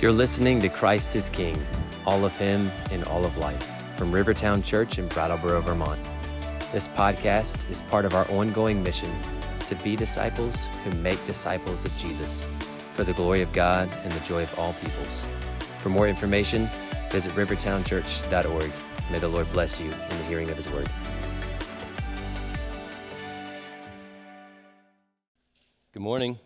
You're listening to Christ is King, all of Him in all of life, from Rivertown Church in Brattleboro, Vermont. This podcast is part of our ongoing mission to be disciples who make disciples of Jesus for the glory of God and the joy of all peoples. For more information, visit rivertownchurch.org. May the Lord bless you in the hearing of His word. Good morning.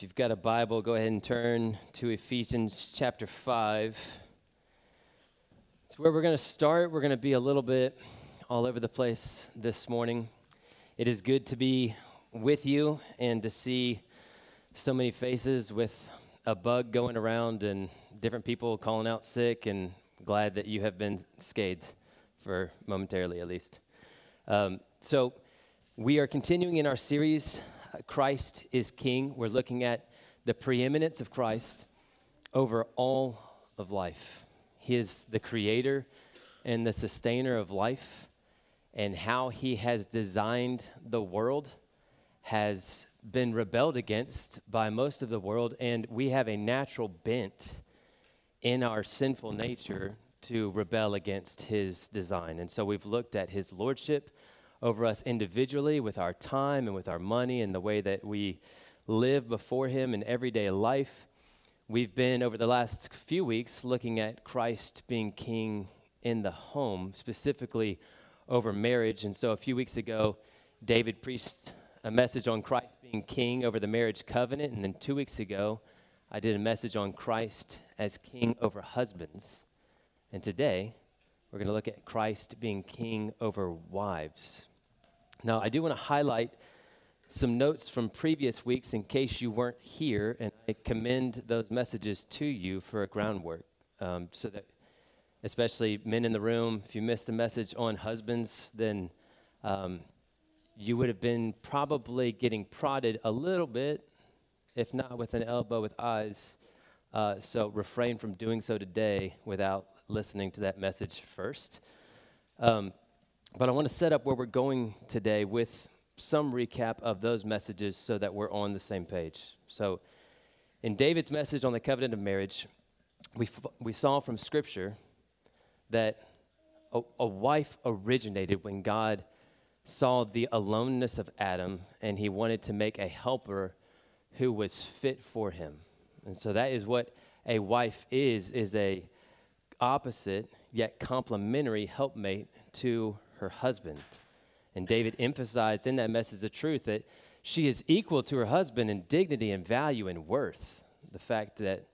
If you've got a Bible, go ahead and turn to Ephesians chapter 5. It's where we're going to start. We're going to be a little bit all over the place this morning. It is good to be with you and to see so many faces with a bug going around and different people calling out sick, and glad that you have been scathed for momentarily at least. Um, so, we are continuing in our series Christ is King. We're looking at the preeminence of Christ over all of life. He is the creator and the sustainer of life, and how he has designed the world has been rebelled against by most of the world, and we have a natural bent in our sinful nature to rebel against his design. And so we've looked at his lordship over us individually with our time and with our money and the way that we live before Him in everyday life. We've been, over the last few weeks, looking at Christ being king in the home, specifically over marriage. And so a few weeks ago, David preached a message on Christ being king over the marriage covenant. And then two weeks ago, I did a message on Christ as king over husbands. And today, we're going to look at Christ being king over wives. Now, I do want to highlight some notes from previous weeks in case you weren't here, and I commend those messages to you for a groundwork. Um, so that, especially men in the room, if you missed the message on husbands, then um, you would have been probably getting prodded a little bit, if not with an elbow, with eyes. Uh, so refrain from doing so today without listening to that message first. Um, but I want to set up where we're going today with some recap of those messages so that we're on the same page. So, in David's message on the covenant of marriage, we, f- we saw from Scripture that a, a wife originated when God saw the aloneness of Adam and he wanted to make a helper who was fit for him. And so that is what a wife is is a opposite yet complementary helpmate to her husband. And David emphasized in that message the truth that she is equal to her husband in dignity and value and worth. The fact that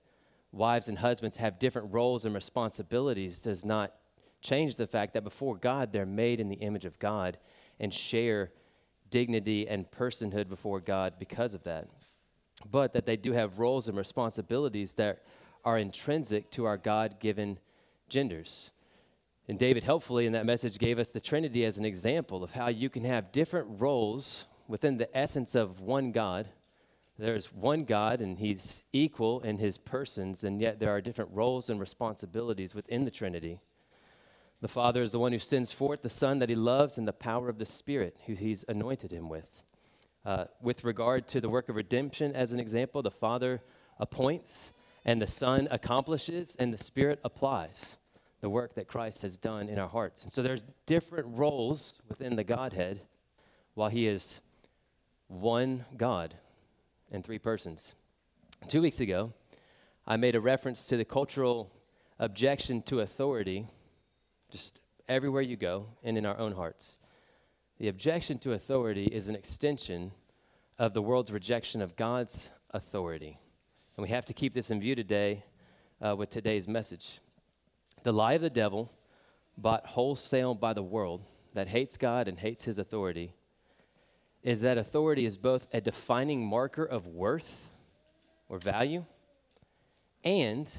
wives and husbands have different roles and responsibilities does not change the fact that before God, they're made in the image of God and share dignity and personhood before God because of that. But that they do have roles and responsibilities that are intrinsic to our God given genders. And David, helpfully, in that message, gave us the Trinity as an example of how you can have different roles within the essence of one God. There's one God, and He's equal in His persons, and yet there are different roles and responsibilities within the Trinity. The Father is the one who sends forth the Son that He loves, and the power of the Spirit, who He's anointed Him with. Uh, with regard to the work of redemption, as an example, the Father appoints, and the Son accomplishes, and the Spirit applies the work that Christ has done in our hearts. And so there's different roles within the Godhead while he is one God in three persons. Two weeks ago, I made a reference to the cultural objection to authority just everywhere you go and in our own hearts. The objection to authority is an extension of the world's rejection of God's authority. And we have to keep this in view today uh, with today's message. The lie of the devil, bought wholesale by the world, that hates God and hates his authority, is that authority is both a defining marker of worth or value and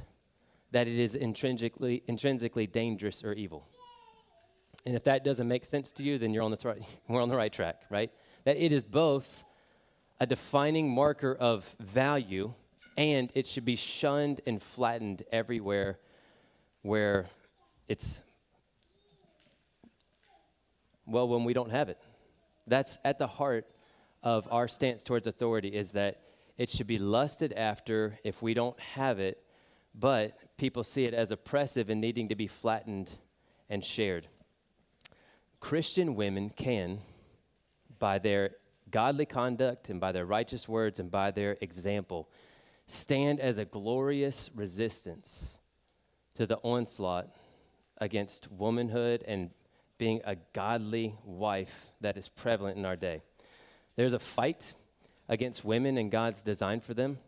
that it is intrinsically, intrinsically dangerous or evil. And if that doesn't make sense to you, then you're on the right, we're on the right track, right? That it is both a defining marker of value and it should be shunned and flattened everywhere where it's, well, when we don't have it. That's at the heart of our stance towards authority is that It should be lusted after if we don't have it, but people see it as oppressive and needing to be flattened and shared. Christian women can, by their godly conduct and by their righteous words and by their example, stand as a glorious resistance to the onslaught against womanhood and being a godly wife that is prevalent in our day. There's a fight against women and God's design for them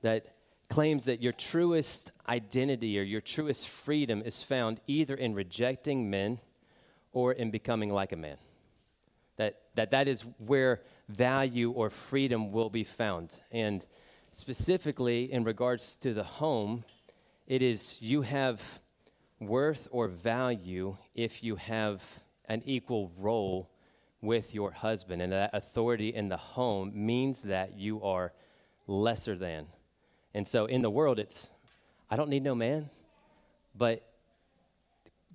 that claims that your truest identity or your truest freedom is found either in rejecting men or in becoming like a man. That that, that is where value or freedom will be found. And specifically in regards to the home, it is you have worth or value if you have an equal role with your husband. And that authority in the home means that you are lesser than. And so in the world, it's, I don't need no man. But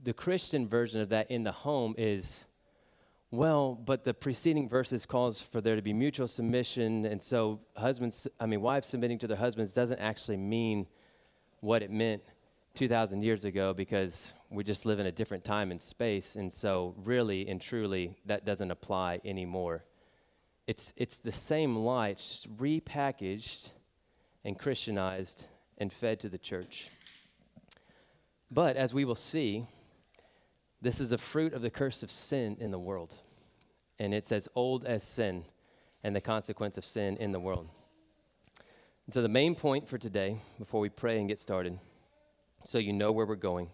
the Christian version of that in the home is, well, but the preceding verses calls for there to be mutual submission. And so husbands, I mean, wives submitting to their husbands doesn't actually mean what it meant 2,000 years ago because we just live in a different time and space. And so, really and truly, that doesn't apply anymore. It's, it's the same lie, it's just repackaged and Christianized and fed to the church. But as we will see, this is a fruit of the curse of sin in the world. And it's as old as sin and the consequence of sin in the world. And so, the main point for today, before we pray and get started, so you know where we're going,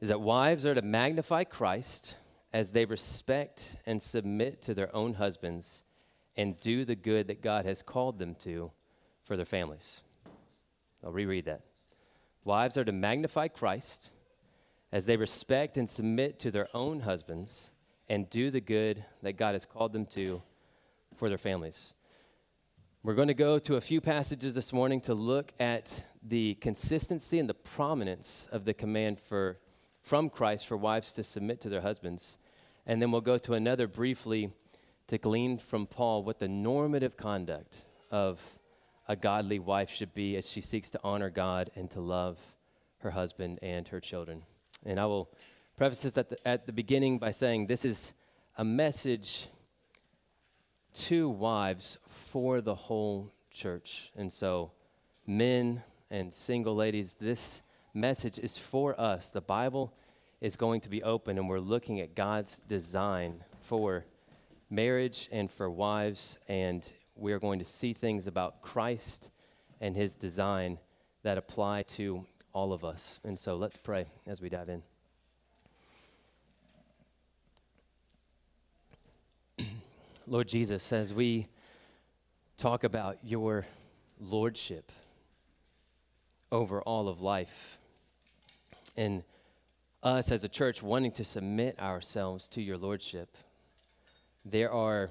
is that wives are to magnify Christ as they respect and submit to their own husbands and do the good that God has called them to for their families. I'll reread that. Wives are to magnify Christ as they respect and submit to their own husbands and do the good that God has called them to for their families. We're going to go to a few passages this morning to look at the consistency and the prominence of the command for, from Christ for wives to submit to their husbands. And then we'll go to another briefly to glean from Paul what the normative conduct of a godly wife should be as she seeks to honor God and to love her husband and her children. And I will preface this at the, at the beginning by saying this is a message to wives for the whole church. And so, men and single ladies, this message is for us. The Bible is going to be open, and we're looking at God's design for marriage and for wives, and we're going to see things about Christ and his design that apply to all of us. And so let's pray as we dive in. Lord Jesus, as we talk about your lordship over all of life, and us as a church wanting to submit ourselves to your lordship, there are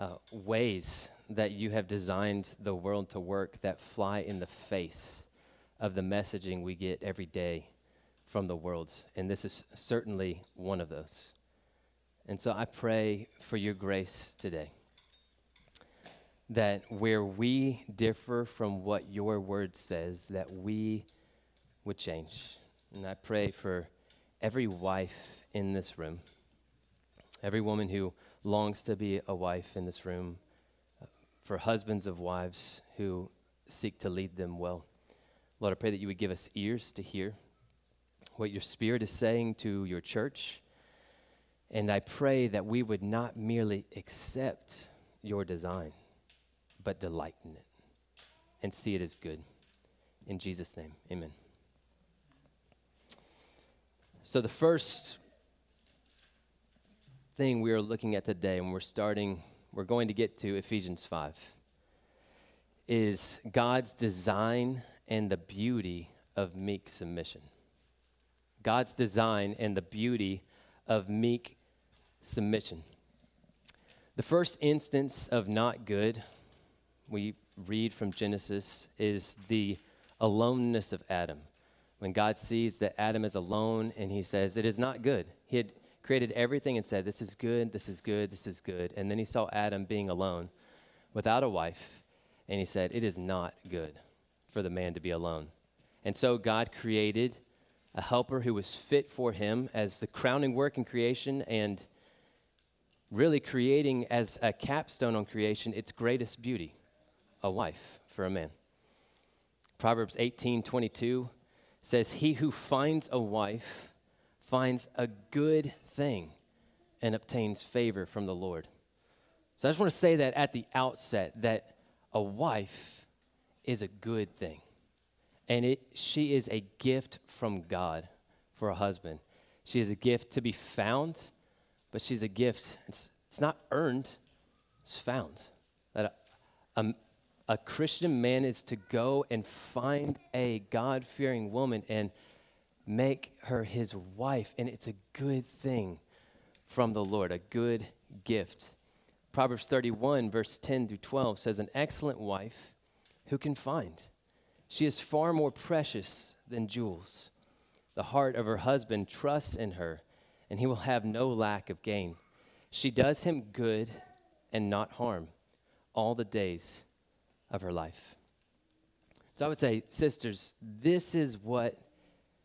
uh, ways that you have designed the world to work that fly in the face of the messaging we get every day from the world. And this is certainly one of those. And so I pray for your grace today that where we differ from what your word says, that we would change. And I pray for every wife in this room, every woman who longs to be a wife in this room, uh, for husbands of wives who seek to lead them well. Lord, I pray that you would give us ears to hear what your spirit is saying to your church and I pray that we would not merely accept your design, but delight in it and see it as good. In Jesus' name, amen. So, the first thing we are looking at today, and we're starting, we're going to get to Ephesians 5, is God's design and the beauty of meek submission. God's design and the beauty of meek submission. The first instance of not good we read from Genesis is the aloneness of Adam. When God sees that Adam is alone and he says, It is not good. He had created everything and said, This is good, this is good, this is good. And then he saw Adam being alone. without a wife, and he said, It is not good for the man to be alone. And so God created a helper who was fit for him as the crowning work in creation and really creating as a capstone on creation its greatest beauty a wife for a man. Proverbs 18 22 says, He who finds a wife finds a good thing and obtains favor from the Lord. So I just want to say that at the outset that a wife is a good thing. And it, she is a gift from God for a husband. She is a gift to be found, but she's a gift. It's, it's not earned, it's found. That a, a, a Christian man is to go and find a God fearing woman and make her his wife. And it's a good thing from the Lord, a good gift. Proverbs 31, verse 10 through 12 says, An excellent wife who can find? She is far more precious than jewels. The heart of her husband trusts in her, and he will have no lack of gain. She does him good and not harm all the days of her life. So I would say, sisters, this is what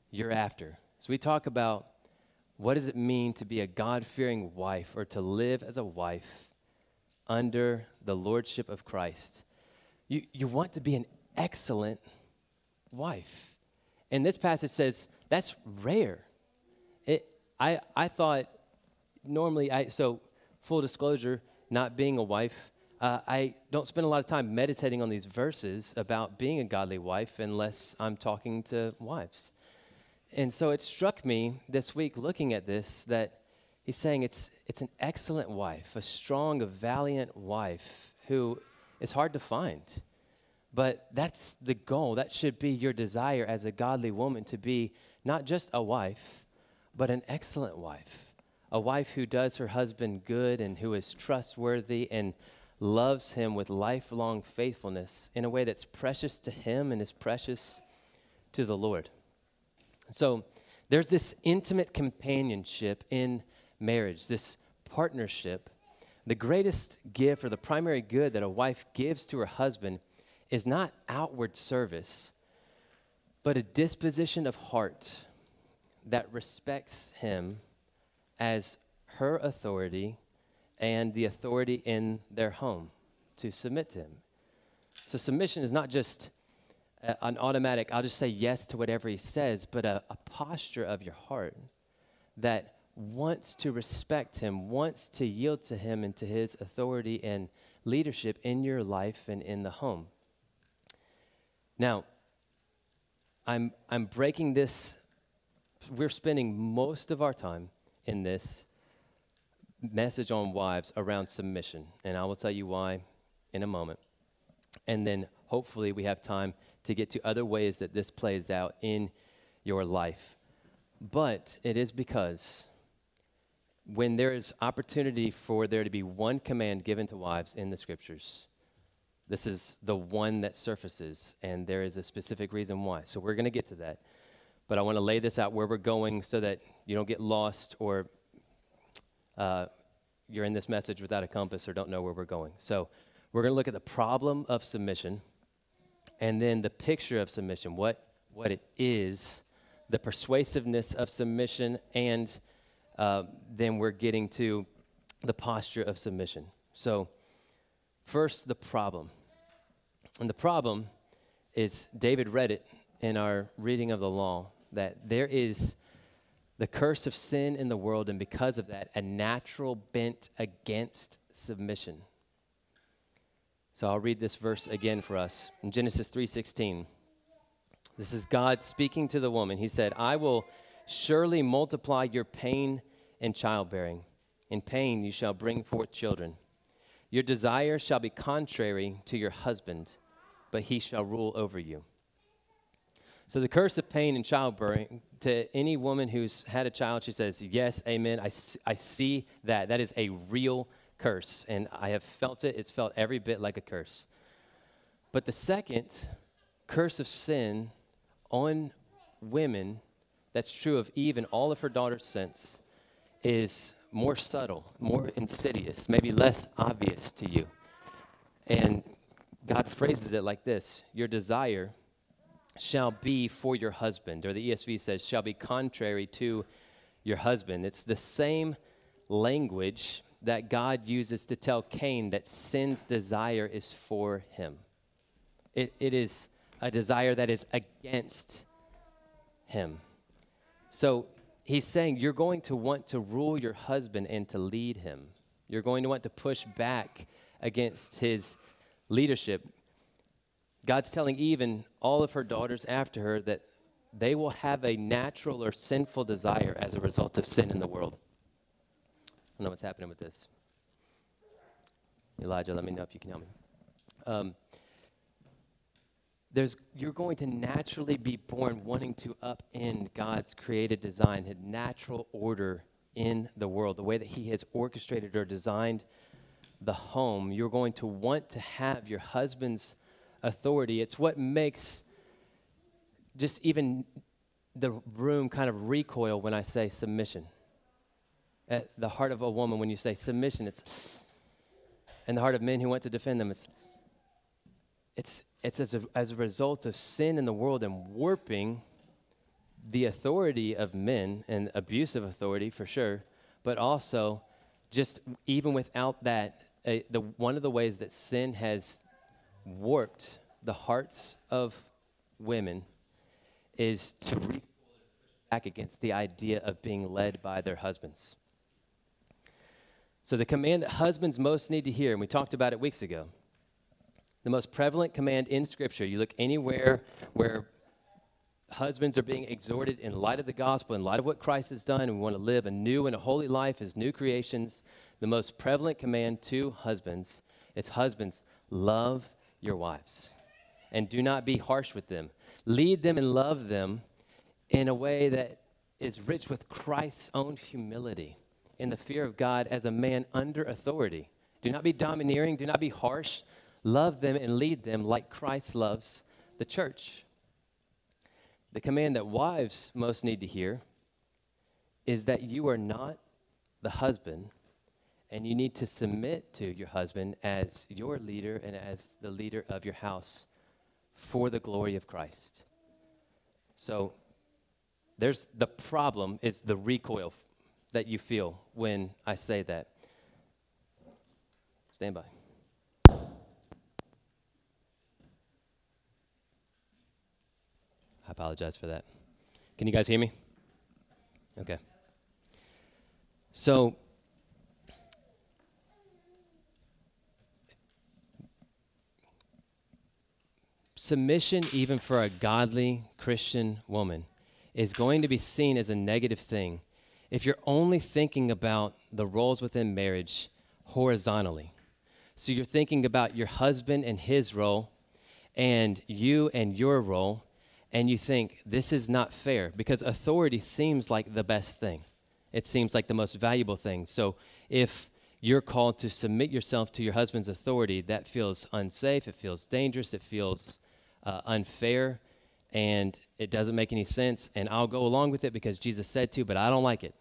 you're after. So we talk about what does it mean to be a God fearing wife or to live as a wife under the lordship of Christ. You, you want to be an excellent wife. And this passage says that's rare. I, I thought normally, I, so full disclosure, not being a wife, uh, I don't spend a lot of time meditating on these verses about being a godly wife unless I'm talking to wives. And so it struck me this week looking at this that he's saying it's, it's an excellent wife, a strong, a valiant wife who is hard to find. But that's the goal. That should be your desire as a godly woman to be not just a wife, but an excellent wife. A wife who does her husband good and who is trustworthy and loves him with lifelong faithfulness in a way that's precious to him and is precious to the Lord. So there's this intimate companionship in marriage, this partnership. The greatest gift or the primary good that a wife gives to her husband is not outward service, but a disposition of heart that respects him as her authority and the authority in their home to submit to him. So, submission is not just an automatic, I'll just say yes to whatever he says, but a, a posture of your heart that wants to respect him, wants to yield to him and to his authority and leadership in your life and in the home. Now, I'm, I'm breaking this, we're spending most of our time in this message on wives around submission, and I will tell you why in a moment. And then hopefully we have time to get to other ways that this plays out in your life. But it is because when there is opportunity for there to be one command given to wives in the scriptures, this is the one that surfaces, and there is a specific reason why. So we're going to get to that. But I want to lay this out where we're going so that you don't get lost or uh, you're in this message without a compass or don't know where we're going. So we're going to look at the problem of submission and then the picture of submission, what, what it is, the persuasiveness of submission, and uh, then we're getting to the posture of submission. So, first, the problem. And the problem is David read it in our reading of the law that there is the curse of sin in the world, and because of that, a natural bent against submission. So I'll read this verse again for us in Genesis 3:16. This is God speaking to the woman. He said, "I will surely multiply your pain in childbearing. In pain you shall bring forth children. Your desire shall be contrary to your husband, but he shall rule over you." So the curse of pain in childbearing to any woman who's had a child, she says, "Yes, amen. I, I see that. That is a real curse, and I have felt it. It's felt every bit like a curse. But the second curse of sin on women, that's true of Eve and all of her daughters since, is more subtle, more insidious, maybe less obvious to you. And God phrases it like this Your desire shall be for your husband, or the ESV says, shall be contrary to your husband. It's the same language that God uses to tell Cain that sin's desire is for him. It, it is a desire that is against him. So he's saying you're going to want to rule your husband and to lead him. You're going to want to push back against his leadership. God's telling Eve and all of her daughters after her that they will have a natural or sinful desire as a result of sin in the world. I don't know what's happening with this. Elijah, let me know if you can help me. Um, there's, you're going to naturally be born wanting to upend God's created design, his natural order in the world, the way that He has orchestrated or designed the home. You're going to want to have your husband's authority. It's what makes just even the room kind of recoil when I say submission. At the heart of a woman, when you say submission, it's, and the heart of men who want to defend them, it's, it's, it's as a, as a result of sin in the world and warping the authority of men and abusive authority for sure, but also just even without that, the, one of the ways that sin has warped the hearts of women is to re- back against the idea of being led by their husbands. So, the command that husbands most need to hear, and we talked about it weeks ago, the most prevalent command in Scripture, you look anywhere where husbands are being exhorted in light of the gospel, in light of what Christ has done, and we want to live a new and a holy life as new creations. The most prevalent command to husbands is husbands, love your wives and do not be harsh with them. Lead them and love them in a way that is rich with Christ's own humility in the fear of God as a man under authority. Do not be domineering, do not be harsh. Love them and lead them like Christ loves the church. The command that wives most need to hear is that you are not the husband and you need to submit to your husband as your leader and as the leader of your house for the glory of Christ. So there's the problem is the recoil that you feel when I say that. Stand by. I apologize for that. Can you guys hear me? Okay. So, submission, even for a godly Christian woman, is going to be seen as a negative thing if you're only thinking about the roles within marriage horizontally. So you're thinking about your husband and his role, and you and your role, and you think, this is not fair because authority seems like the best thing. It seems like the most valuable thing. So if you're called to submit yourself to your husband's authority, that feels unsafe, it feels dangerous, it feels uh, unfair, and it doesn't make any sense. And I'll go along with it because Jesus said to, but I don't like it.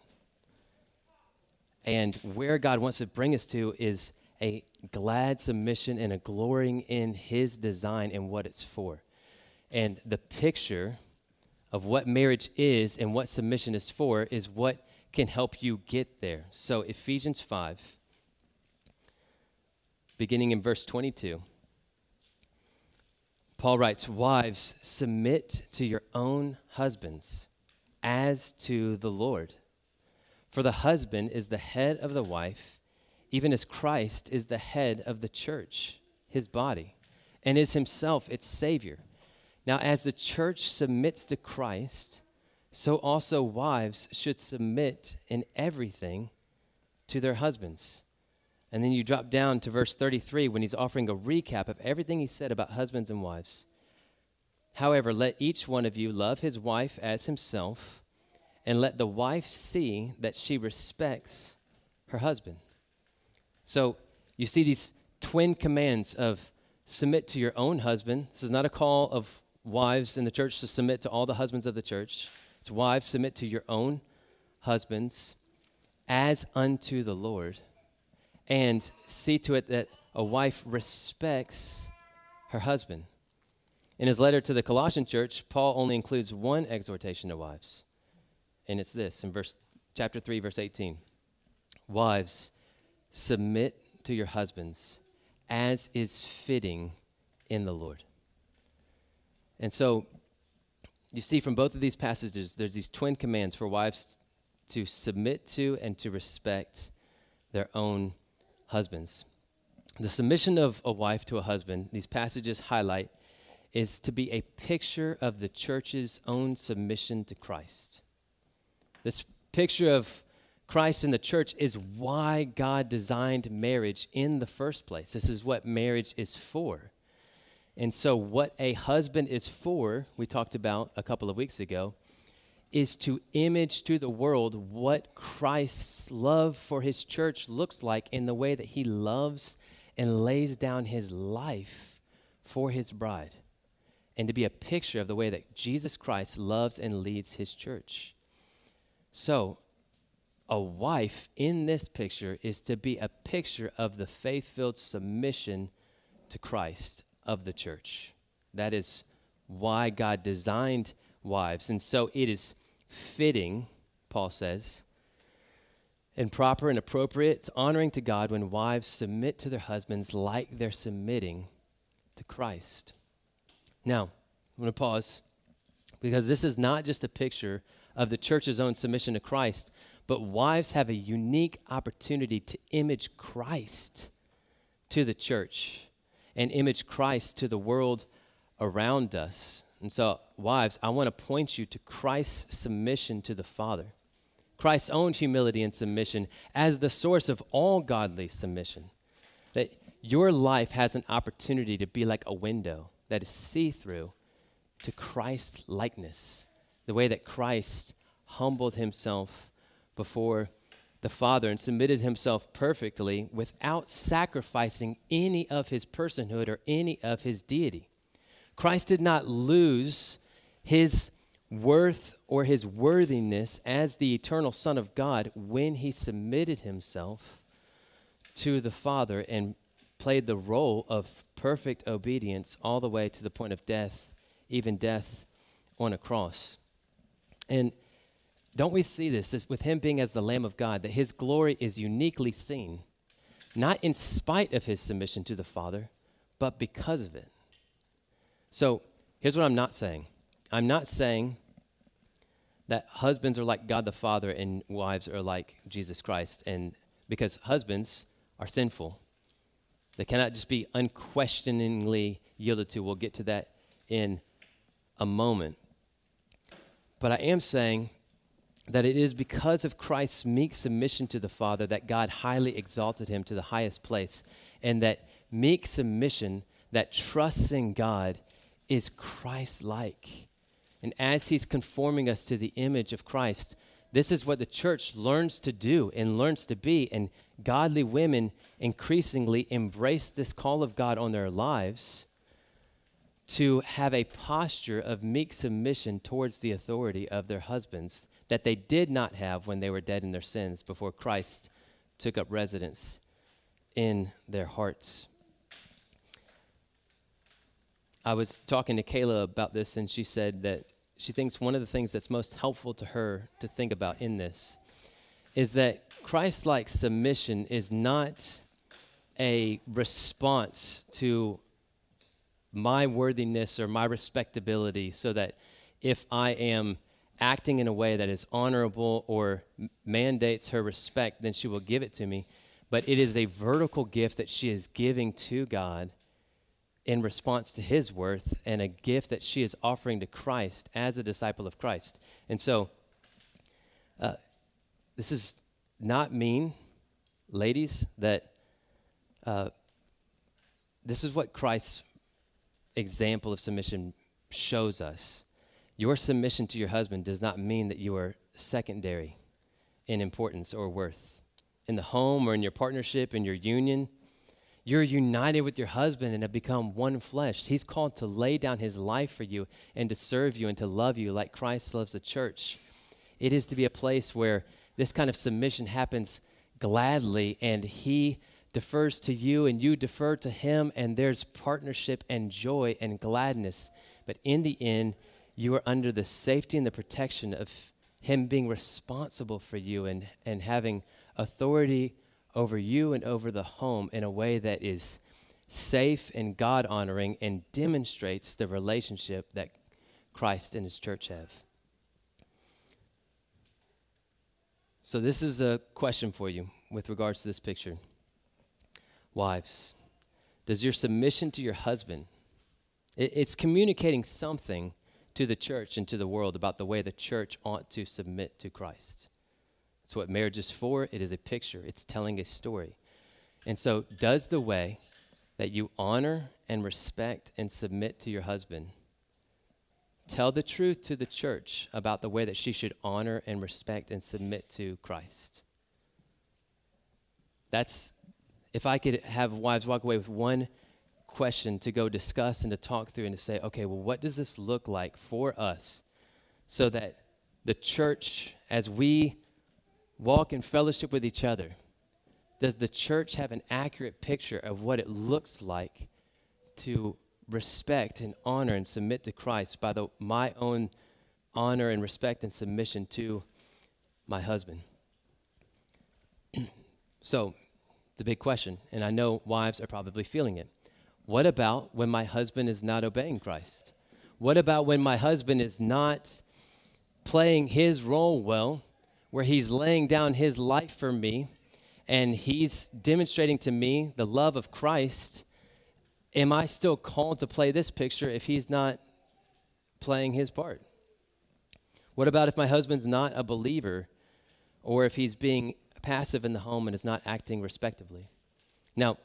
And where God wants to bring us to is a glad submission and a glorying in his design and what it's for. And the picture of what marriage is and what submission is for is what can help you get there. So, Ephesians 5, beginning in verse 22, Paul writes, Wives, submit to your own husbands as to the Lord. For the husband is the head of the wife, even as Christ is the head of the church, his body, and is himself its Savior. Now, as the church submits to Christ, so also wives should submit in everything to their husbands. And then you drop down to verse 33 when he's offering a recap of everything he said about husbands and wives. However, let each one of you love his wife as himself, and let the wife see that she respects her husband. So you see these twin commands of submit to your own husband. This is not a call of wives in the church to submit to all the husbands of the church. It's wives, submit to your own husbands as unto the Lord. And see to it that a wife respects her husband. In his letter to the Colossian church, Paul only includes one exhortation to wives, and it's this in verse chapter 3 verse 18. Wives, submit to your husbands as is fitting in the Lord. And so you see from both of these passages, there's these twin commands for wives to submit to and to respect their own husbands. The submission of a wife to a husband, these passages highlight, is to be a picture of the church's own submission to Christ. This picture of Christ in the church is why God designed marriage in the first place. This is what marriage is for. And so, what a husband is for, we talked about a couple of weeks ago, is to image to the world what Christ's love for his church looks like in the way that he loves and lays down his life for his bride, and to be a picture of the way that Jesus Christ loves and leads his church. So, a wife in this picture is to be a picture of the faith filled submission to Christ of the church. That is why God designed wives. And so it is fitting, Paul says, and proper and appropriate. It's honoring to God when wives submit to their husbands like they're submitting to Christ. Now, I'm going to pause because this is not just a picture of the church's own submission to Christ, but wives have a unique opportunity to image Christ to the church and image Christ to the world around us. And so, wives, I want to point you to Christ's submission to the Father, Christ's own humility and submission as the source of all godly submission. That your life has an opportunity to be like a window that is see through to Christ's likeness, the way that Christ humbled himself before the Father and submitted himself perfectly without sacrificing any of his personhood or any of his deity. Christ did not lose his worth or his worthiness as the eternal Son of God when he submitted himself to the Father and played the role of perfect obedience all the way to the point of death, even death on a cross. And don't we see this with him being as the Lamb of God, that his glory is uniquely seen, not in spite of his submission to the Father, but because of it? So here's what I'm not saying I'm not saying that husbands are like God the Father and wives are like Jesus Christ, and because husbands are sinful. They cannot just be unquestioningly yielded to. We'll get to that in a moment. But I am saying that it is because of Christ's meek submission to the Father that God highly exalted him to the highest place, and that meek submission, that trusts in God, is Christ like. And as he's conforming us to the image of Christ, this is what the church learns to do and learns to be. And godly women increasingly embrace this call of God on their lives to have a posture of meek submission towards the authority of their husbands that they did not have when they were dead in their sins before Christ took up residence in their hearts. I was talking to Kayla about this, and she said that she thinks one of the things that's most helpful to her to think about in this is that Christ like submission is not a response to my worthiness or my respectability, so that if I am acting in a way that is honorable or mandates her respect, then she will give it to me. But it is a vertical gift that she is giving to God in response to his worth and a gift that she is offering to Christ as a disciple of Christ. And so, uh, this is not mean, ladies, that uh, this is what Christ's example of submission shows us your submission to your husband does not mean that you are secondary in importance or worth. In the home or in your partnership, in your union, you're united with your husband and have become one flesh. He's called to lay down his life for you and to serve you and to love you like Christ loves the church. It is to be a place where this kind of submission happens gladly and he defers to you and you defer to him, and there's partnership and joy and gladness. But in the end, you are under the safety and the protection of him being responsible for you and, and having authority over you and over the home in a way that is safe and God honoring and demonstrates the relationship that Christ and his church have. So, this is a question for you with regards to this picture. Wives, does your submission to your husband, it, it's communicating something to the church and to the world about the way the church ought to submit to Christ. It's what marriage is for. It is a picture, it's telling a story. And so, does the way that you honor and respect and submit to your husband tell the truth to the church about the way that she should honor and respect and submit to Christ? That's, if I could have wives walk away with one question to go discuss and to talk through and to say, okay, well, what does this look like for us so that the church, as we walk in fellowship with each other, does the church have an accurate picture of what it looks like to respect and honor and submit to Christ by the, my own honor and respect and submission to my husband? so, the big question, and I know wives are probably feeling it. What about when my husband is not obeying Christ? What about when my husband is not playing his role well, where he's laying down his life for me and he's demonstrating to me the love of Christ? Am I still called to play this picture if he's not playing his part? What about if my husband's not a believer or if he's being passive in the home and is not acting respectively? Now,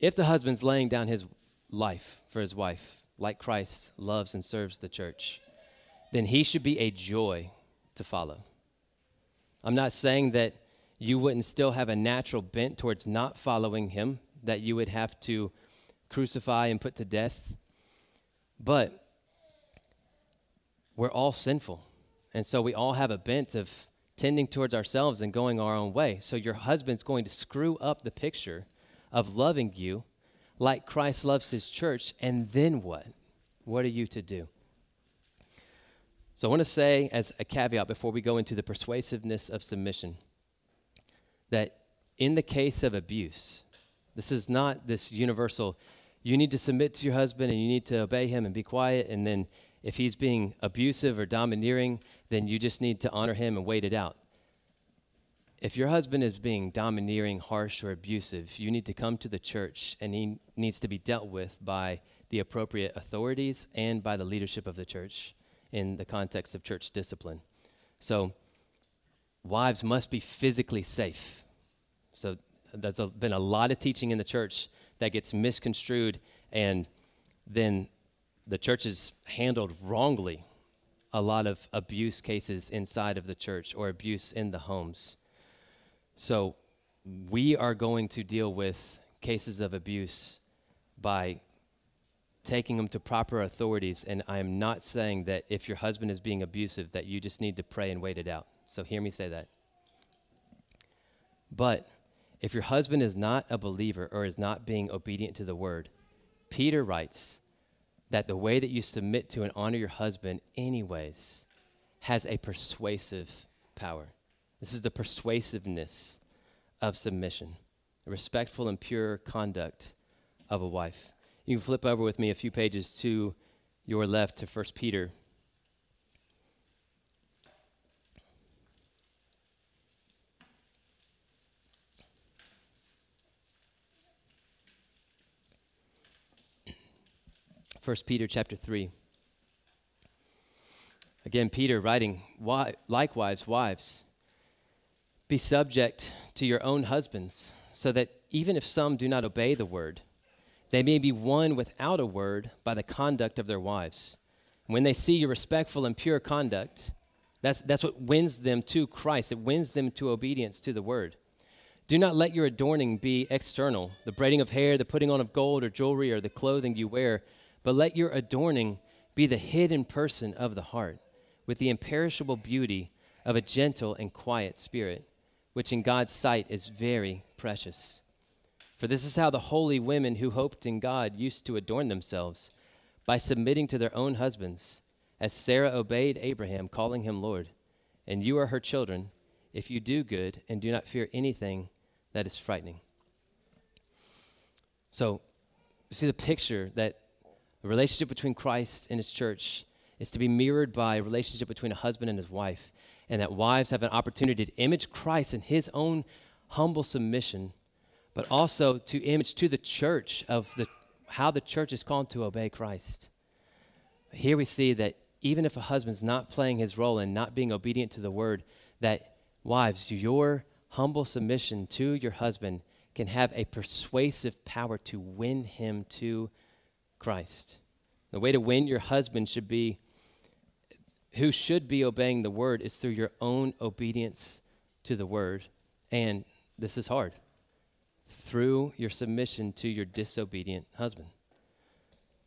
if the husband's laying down his life for his wife, like Christ loves and serves the church, then he should be a joy to follow. I'm not saying that you wouldn't still have a natural bent towards not following him, that you would have to crucify and put to death, but we're all sinful. And so we all have a bent of tending towards ourselves and going our own way. So your husband's going to screw up the picture of loving you like Christ loves his church, and then what? What are you to do? So I want to say, as a caveat before we go into the persuasiveness of submission, that in the case of abuse, this is not this universal, you need to submit to your husband and you need to obey him and be quiet, and then if he's being abusive or domineering, then you just need to honor him and wait it out. If your husband is being domineering, harsh, or abusive, you need to come to the church and he needs to be dealt with by the appropriate authorities and by the leadership of the church in the context of church discipline. So, wives must be physically safe. So, there's a, been a lot of teaching in the church that gets misconstrued, and then the church is handled wrongly a lot of abuse cases inside of the church or abuse in the homes. So we are going to deal with cases of abuse by taking them to proper authorities. And I am not saying that if your husband is being abusive, that you just need to pray and wait it out. So hear me say that. But if your husband is not a believer or is not being obedient to the word, Peter writes that the way that you submit to and honor your husband, anyways, has a persuasive power. This is the persuasiveness of submission, respectful and pure conduct of a wife. You can flip over with me a few pages to your left to 1 Peter. First Peter chapter 3. Again, Peter writing, likewise, wives, be subject to your own husbands, so that even if some do not obey the word, they may be won without a word by the conduct of their wives. When they see your respectful and pure conduct, that's, that's what wins them to Christ. It wins them to obedience to the word. Do not let your adorning be external, the braiding of hair, the putting on of gold or jewelry, or the clothing you wear, but let your adorning be the hidden person of the heart, with the imperishable beauty of a gentle and quiet spirit which in God's sight is very precious. For this is how the holy women who hoped in God used to adorn themselves by submitting to their own husbands, as Sarah obeyed Abraham, calling him Lord. And you are her children if you do good and do not fear anything that is frightening. So, see the picture that the relationship between Christ and his church is to be mirrored by a relationship between a husband and his wife, and that wives have an opportunity to image Christ in his own humble submission but also to image to the church of the, how the church is called to obey Christ. Here we see that even if a husband's not playing his role and not being obedient to the word, that wives, your humble submission to your husband can have a persuasive power to win him to Christ. The way to win your husband should be, who should be obeying the word, is through your own obedience to the word. And this is hard through your submission to your disobedient husband.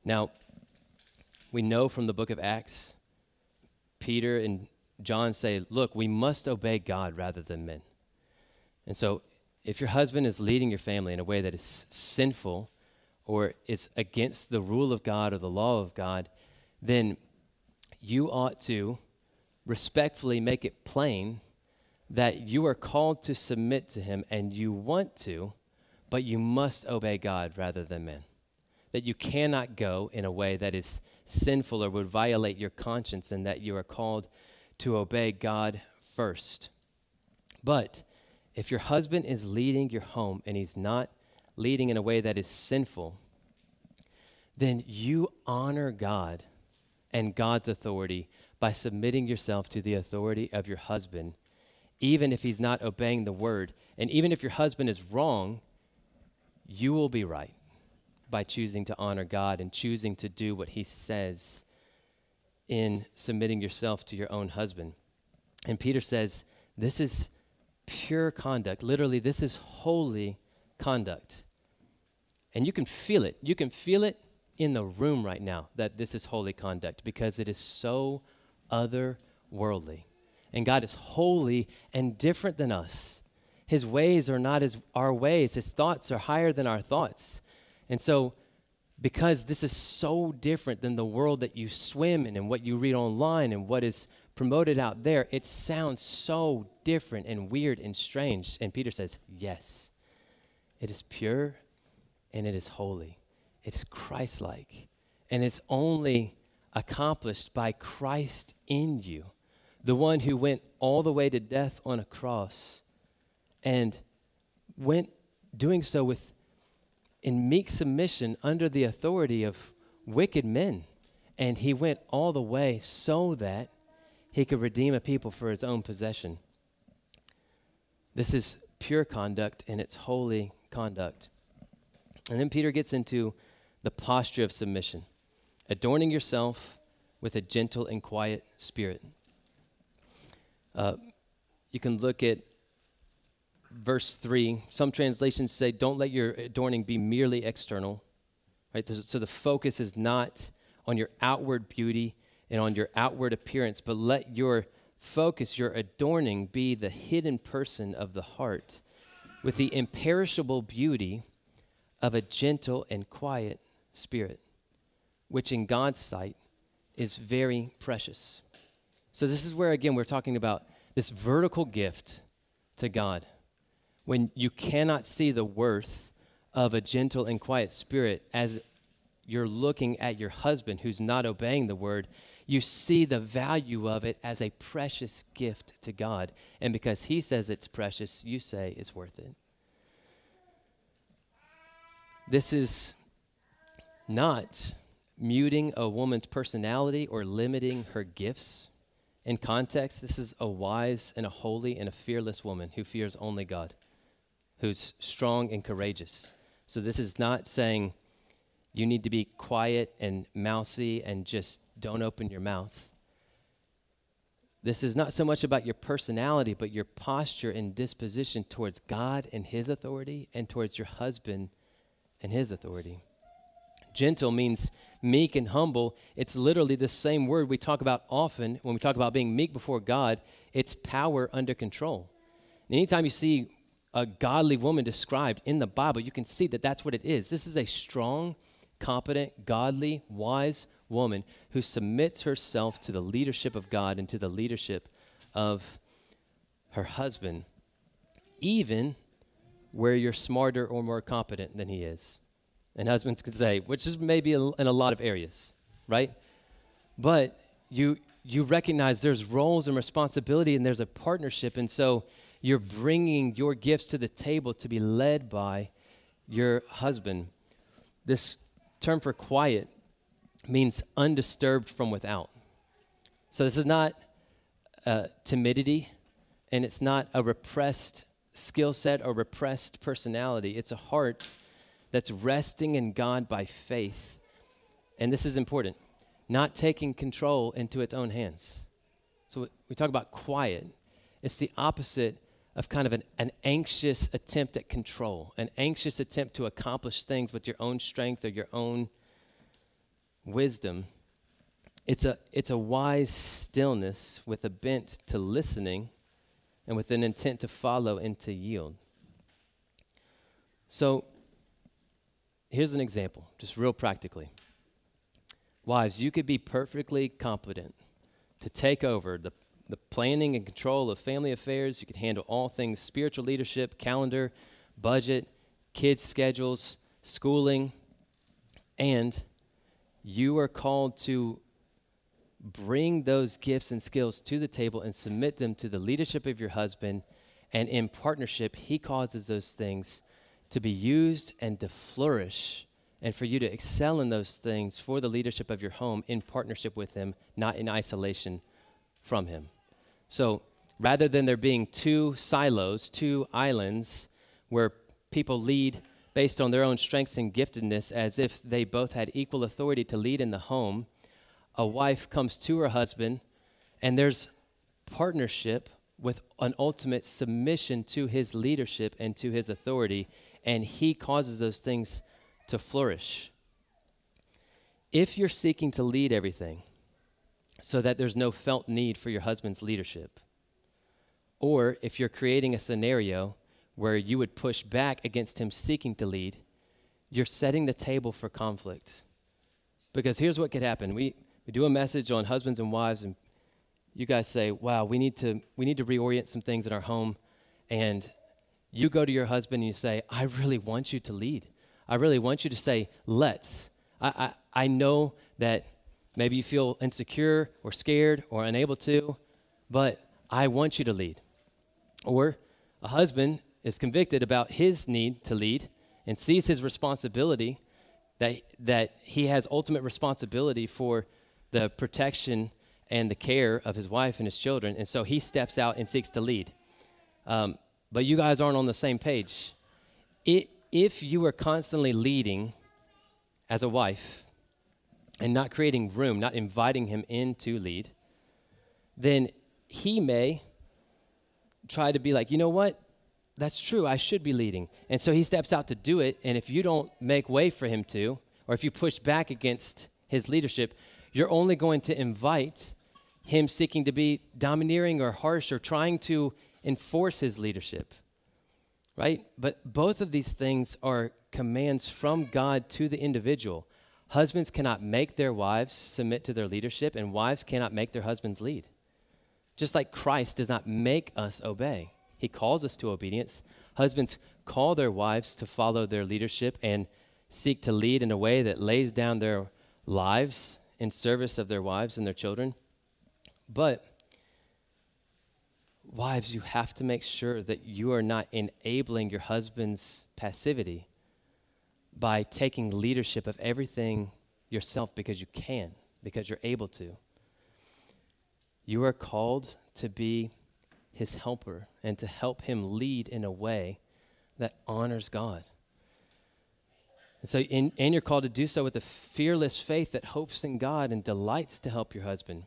Now, we know from the book of Acts, Peter and John say, Look, we must obey God rather than men. And so, if your husband is leading your family in a way that is sinful or is against the rule of God or the law of God, then you ought to respectfully make it plain that you are called to submit to him and you want to but you must obey God rather than men. That you cannot go in a way that is sinful or would violate your conscience, and that you are called to obey God first. But if your husband is leading your home and he's not leading in a way that is sinful, then you honor God and God's authority by submitting yourself to the authority of your husband, even if he's not obeying the word. And even if your husband is wrong, you will be right by choosing to honor God and choosing to do what He says in submitting yourself to your own husband. And Peter says, This is pure conduct. Literally, this is holy conduct. And you can feel it. You can feel it in the room right now that this is holy conduct because it is so otherworldly. And God is holy and different than us. His ways are not as our ways. His thoughts are higher than our thoughts. And so, because this is so different than the world that you swim in and what you read online and what is promoted out there, it sounds so different and weird and strange. And Peter says, Yes, it is pure and it is holy. It is Christ like. And it's only accomplished by Christ in you, the one who went all the way to death on a cross and went doing so with in meek submission under the authority of wicked men. And he went all the way so that he could redeem a people for his own possession. This is pure conduct and it's holy conduct. And then Peter gets into the posture of submission, adorning yourself with a gentle and quiet spirit. Uh, you can look at verse 3, some translations say, Don't let your adorning be merely external. Right? So the focus is not on your outward beauty and on your outward appearance, but let your focus, your adorning, be the hidden person of the heart with the imperishable beauty of a gentle and quiet spirit, which in God's sight is very precious. So, this is where, again, we're talking about this vertical gift to God when you cannot see the worth of a gentle and quiet spirit as you're looking at your husband who's not obeying the word, you see the value of it as a precious gift to God. And because he says it's precious, you say it's worth it. This is not muting a woman's personality or limiting her gifts. In context, this is a wise and a holy and a fearless woman who fears only God who's strong and courageous. So this is not saying you need to be quiet and mousy and just don't open your mouth. This is not so much about your personality, but your posture and disposition towards God and His authority and towards your husband and His authority. Gentle means meek and humble. It's literally the same word we talk about often when we talk about being meek before God. It's power under control. And anytime you see a godly woman described in the Bible, you can see that that's what it is. This is a strong, competent, godly, wise woman who submits herself to the leadership of God and to the leadership of her husband, even where you're smarter or more competent than he is. And husbands can say, which is maybe in a lot of areas, right? But you you recognize there's roles and responsibility and there's a partnership and so you're bringing your gifts to the table to be led by your husband. This term for quiet means undisturbed from without. So this is not uh, timidity and it's not a repressed skill set or repressed personality. It's a heart that's resting in God by faith. And this is important not taking control into its own hands. So we talk about quiet. It's the opposite of kind of an, an anxious attempt at control, an anxious attempt to accomplish things with your own strength or your own wisdom. It's a, it's a wise stillness with a bent to listening and with an intent to follow and to yield. So here's an example, just real practically. Wives, you could be perfectly competent to take over the the planning and control of family affairs. You can handle all things spiritual leadership, calendar, budget, kids' schedules, schooling, and you are called to bring those gifts and skills to the table and submit them to the leadership of your husband. And in partnership, he causes those things to be used and to flourish, and for you to excel in those things for the leadership of your home in partnership with him, not in isolation from him. So rather than there being two silos, two islands where people lead based on their own strengths and giftedness as if they both had equal authority to lead in the home, a wife comes to her husband and there's partnership with an ultimate submission to his leadership and to his authority, and he causes those things to flourish. If you're seeking to lead everything, so that there's no felt need for your husband's leadership. Or if you're creating a scenario where you would push back against him seeking to lead, you're setting the table for conflict. Because here's what could happen. We, we do a message on husbands and wives, and you guys say, wow, we need to, we need to reorient some things in our home. And you go to your husband and you say, I really want you to lead. I really want you to say, let's. I, I, I know that Maybe you feel insecure or scared or unable to, but I want you to lead. Or a husband is convicted about his need to lead and sees his responsibility that, that he has ultimate responsibility for the protection and the care of his wife and his children. And so he steps out and seeks to lead. Um, but you guys aren't on the same page. It, if you are constantly leading as a wife, and not creating room, not inviting him in to lead, then he may try to be like, you know what? That's true. I should be leading. And so he steps out to do it. And if you don't make way for him to, or if you push back against his leadership, you're only going to invite him seeking to be domineering or harsh or trying to enforce his leadership. Right? But both of these things are commands from God to the individual. Husbands cannot make their wives submit to their leadership, and wives cannot make their husbands lead. Just like Christ does not make us obey, he calls us to obedience. Husbands call their wives to follow their leadership and seek to lead in a way that lays down their lives in service of their wives and their children. But, wives, you have to make sure that you are not enabling your husband's passivity by taking leadership of everything yourself because you can, because you're able to. You are called to be his helper and to help him lead in a way that honors God. And so, in, and you're called to do so with a fearless faith that hopes in God and delights to help your husband.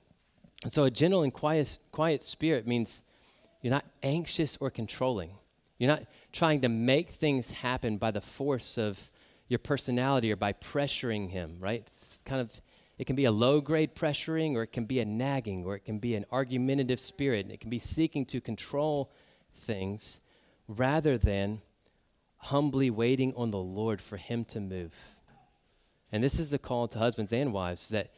And so, a gentle and quiet, quiet spirit means you're not anxious or controlling. You're not trying to make things happen by the force of your personality or by pressuring him, right? It's kind of it can be a low grade pressuring or it can be a nagging or it can be an argumentative spirit and it can be seeking to control things rather than humbly waiting on the Lord for Him to move. And this is a call to husbands and wives that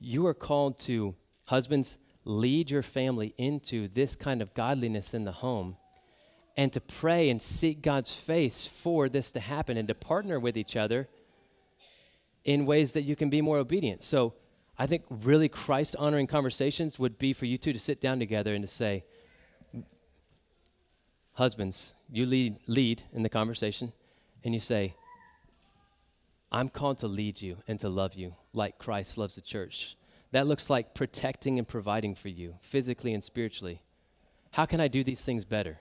you are called to, husbands, lead your family into this kind of godliness in the home and to pray and seek God's face for this to happen and to partner with each other in ways that you can be more obedient. So I think really Christ honoring conversations would be for you two to sit down together and to say, Husbands, you lead, lead in the conversation, and you say, I'm called to lead you and to love you like Christ loves the church. That looks like protecting and providing for you, physically and spiritually. How can I do these things better?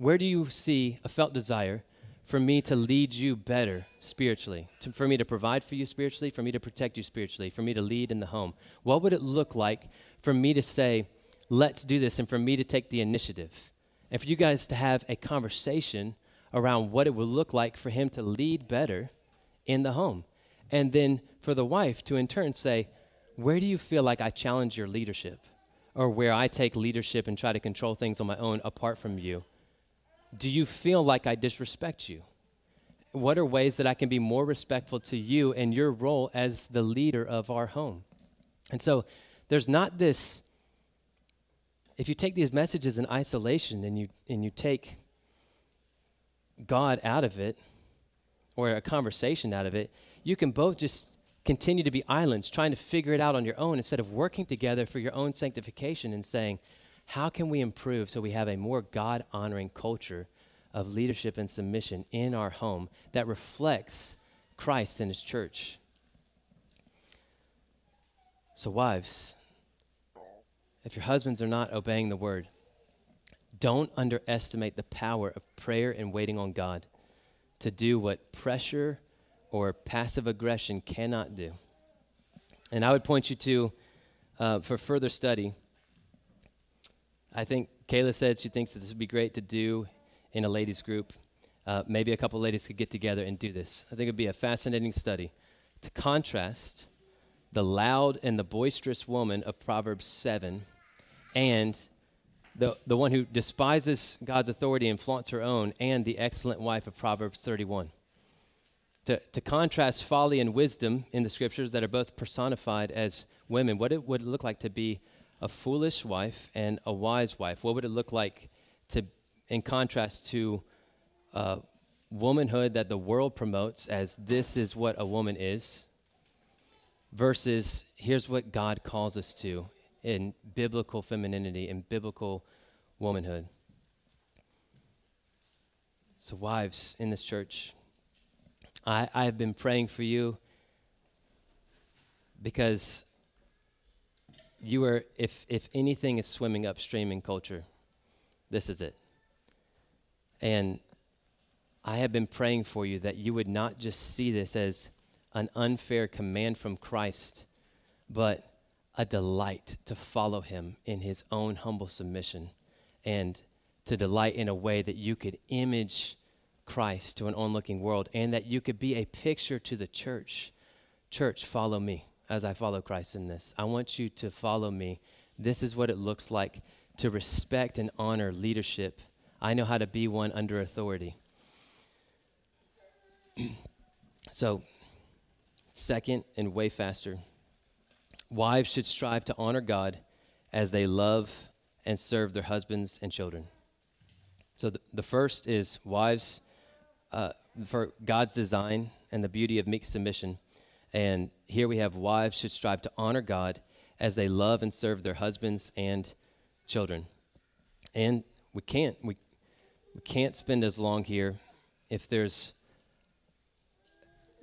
Where do you see a felt desire for me to lead you better spiritually, to, for me to provide for you spiritually, for me to protect you spiritually, for me to lead in the home? What would it look like for me to say, let's do this, and for me to take the initiative? And for you guys to have a conversation around what it would look like for him to lead better in the home. And then for the wife to in turn say, Where do you feel like I challenge your leadership? Or where I take leadership and try to control things on my own apart from you? Do you feel like I disrespect you? What are ways that I can be more respectful to you and your role as the leader of our home? And so there's not this, if you take these messages in isolation and you, and you take God out of it, or a conversation out of it, you can both just continue to be islands, trying to figure it out on your own instead of working together for your own sanctification and saying, how can we improve so we have a more God honoring culture of leadership and submission in our home that reflects Christ and His church? So, wives, if your husbands are not obeying the word, don't underestimate the power of prayer and waiting on God to do what pressure or passive aggression cannot do. And I would point you to, uh, for further study, I think Kayla said she thinks this would be great to do in a ladies' group. Uh, maybe a couple ladies could get together and do this. I think it would be a fascinating study to contrast the loud and the boisterous woman of Proverbs 7 and the, the one who despises God's authority and flaunts her own, and the excellent wife of Proverbs 31. To, to contrast folly and wisdom in the scriptures that are both personified as women, what it would look like to be a foolish wife and a wise wife? What would it look like to, in contrast to uh, womanhood that the world promotes as this is what a woman is, versus here's what God calls us to in biblical femininity and biblical womanhood. So, wives in this church, I, I have been praying for you because you are, if, if anything is swimming upstream in culture, this is it. And I have been praying for you that you would not just see this as an unfair command from Christ, but a delight to follow him in his own humble submission and to delight in a way that you could image Christ to an onlooking world and that you could be a picture to the church. Church, follow me as I follow Christ in this. I want you to follow me. This is what it looks like to respect and honor leadership. I know how to be one under authority. so, second and way faster Wives should strive to honor God as they love and serve their husbands and children. So the, the first is wives uh, for God's design and the beauty of meek submission. And here we have wives should strive to honor God as they love and serve their husbands and children. And we can't we, we can't spend as long here if there's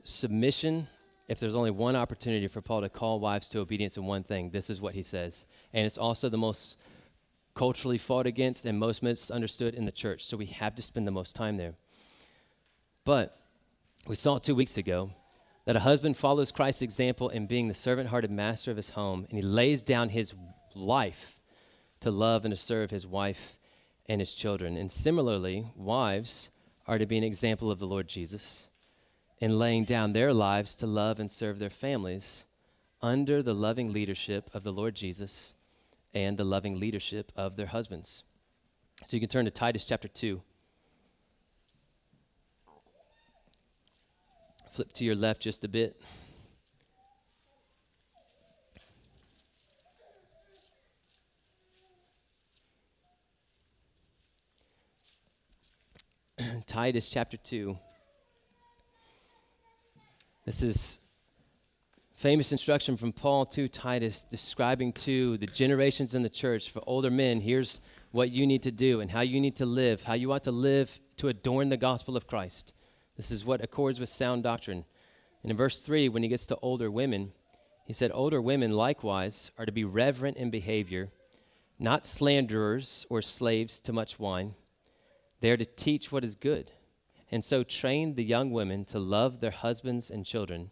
submission if there's only one opportunity for Paul to call wives to obedience in one thing, this is what he says. And it's also the most culturally fought against and most misunderstood in the church. So we have to spend the most time there. But we saw two weeks ago that a husband follows Christ's example in being the servant hearted master of his home, and he lays down his life to love and to serve his wife and his children. And similarly, wives are to be an example of the Lord Jesus in laying down their lives to love and serve their families under the loving leadership of the Lord Jesus and the loving leadership of their husbands. So you can turn to Titus chapter 2. Flip to your left just a bit. Titus chapter 2. This is famous instruction from Paul to Titus describing to the generations in the church for older men here's what you need to do and how you need to live, how you ought to live to adorn the gospel of Christ. This is what accords with sound doctrine. And in verse 3, when he gets to older women, he said, Older women likewise are to be reverent in behavior, not slanderers or slaves to much wine. They are to teach what is good, and so train the young women to love their husbands and children,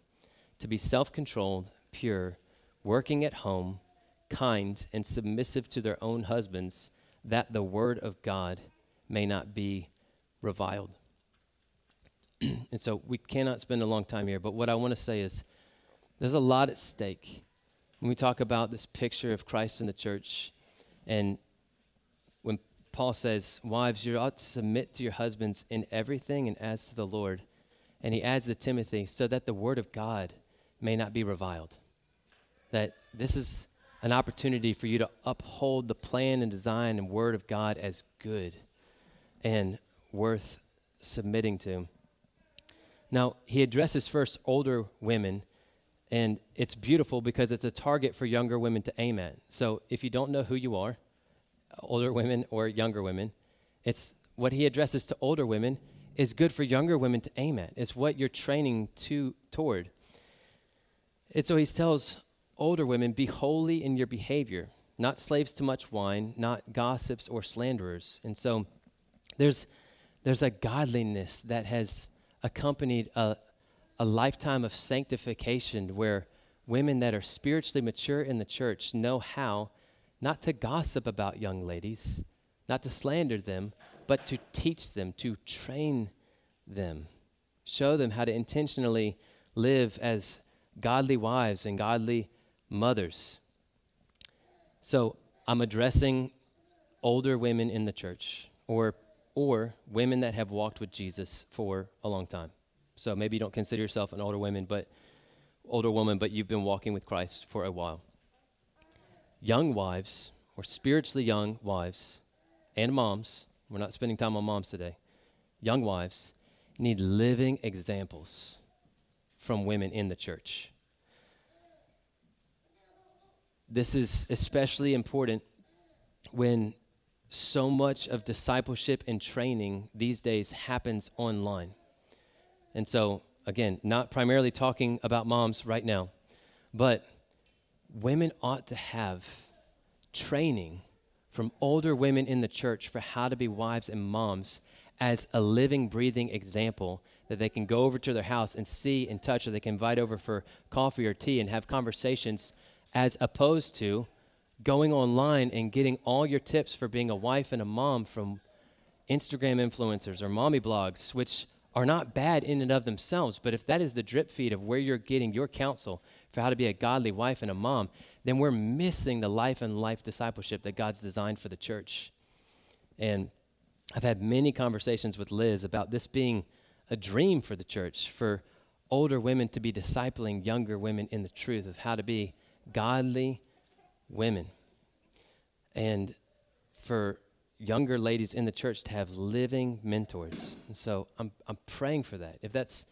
to be self controlled, pure, working at home, kind, and submissive to their own husbands, that the word of God may not be reviled. and so we cannot spend a long time here, but what I want to say is there's a lot at stake when we talk about this picture of Christ in the church. And when Paul says, Wives, you ought to submit to your husbands in everything and as to the Lord. And he adds to Timothy, so that the word of God may not be reviled. That this is an opportunity for you to uphold the plan and design and word of God as good and worth submitting to. Now, he addresses first older women, and it's beautiful because it's a target for younger women to aim at. So, if you don't know who you are, older women or younger women, it's what he addresses to older women is good for younger women to aim at. It's what you're training to toward. And so he tells older women, be holy in your behavior, not slaves to much wine, not gossips or slanderers. And so there's there's a godliness that has accompanied a, a lifetime of sanctification where women that are spiritually mature in the church know how not to gossip about young ladies, not to slander them, but to teach them, to train them, show them how to intentionally live as godly wives and godly mothers. So I'm addressing older women in the church or or women that have walked with Jesus for a long time. So maybe you don't consider yourself an older woman, but older woman, but you've been walking with Christ for a while. Young wives, or spiritually young wives, and moms, we're not spending time on moms today. Young wives need living examples from women in the church. This is especially important when so much of discipleship and training these days happens online. And so, again, not primarily talking about moms right now, but women ought to have training from older women in the church for how to be wives and moms as a living, breathing example that they can go over to their house and see and touch, or they can invite over for coffee or tea and have conversations, as opposed to going online and getting all your tips for being a wife and a mom from Instagram influencers or mommy blogs, which are not bad in and of themselves, but if that is the drip feed of where you're getting your counsel for how to be a godly wife and a mom, then we're missing the life and life discipleship that God's designed for the church. And I've had many conversations with Liz about this being a dream for the church, for older women to be discipling younger women in the truth of how to be godly women. And for younger ladies in the church to have living mentors. And so I'm, I'm praying for that. If that's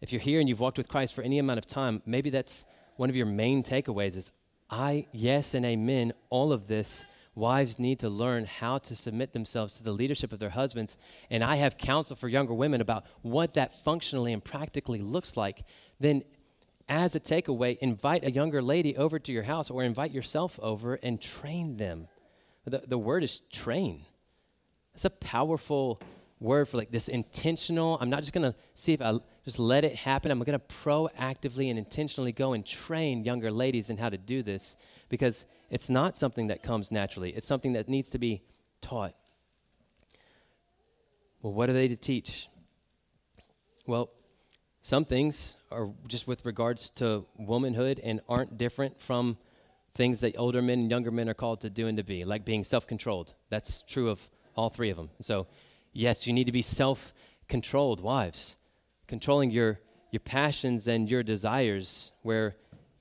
if you're here and you've walked with Christ for any amount of time, maybe that's one of your main takeaways is I yes and amen all of this wives need to learn how to submit themselves to the leadership of their husbands and I have counsel for younger women about what that functionally and practically looks like then as a takeaway, invite a younger lady over to your house or invite yourself over and train them. The, the word is train. It's a powerful word for like this intentional. I'm not just going to see if I just let it happen. I'm going to proactively and intentionally go and train younger ladies in how to do this because it's not something that comes naturally, it's something that needs to be taught. Well, what are they to teach? Well, some things are just with regards to womanhood and aren't different from things that older men and younger men are called to do and to be, like being self controlled. That's true of all three of them. So, yes, you need to be self controlled, wives, controlling your your passions and your desires. Where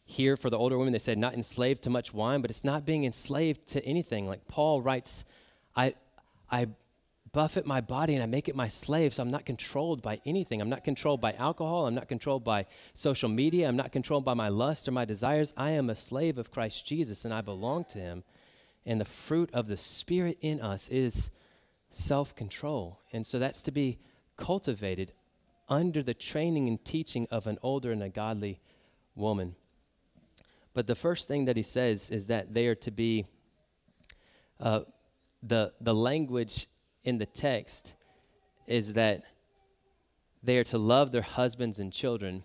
here for the older women, they said, not enslaved to much wine, but it's not being enslaved to anything. Like Paul writes, I, I buffet my body and I make it my slave, so I'm not controlled by anything. I'm not controlled by alcohol. I'm not controlled by social media. I'm not controlled by my lust or my desires. I am a slave of Christ Jesus and I belong to him. And the fruit of the Spirit in us is self control. And so that's to be cultivated under the training and teaching of an older and a godly woman. But the first thing that he says is that they are to be, uh, the, the language in the text is that they are to love their husbands and children.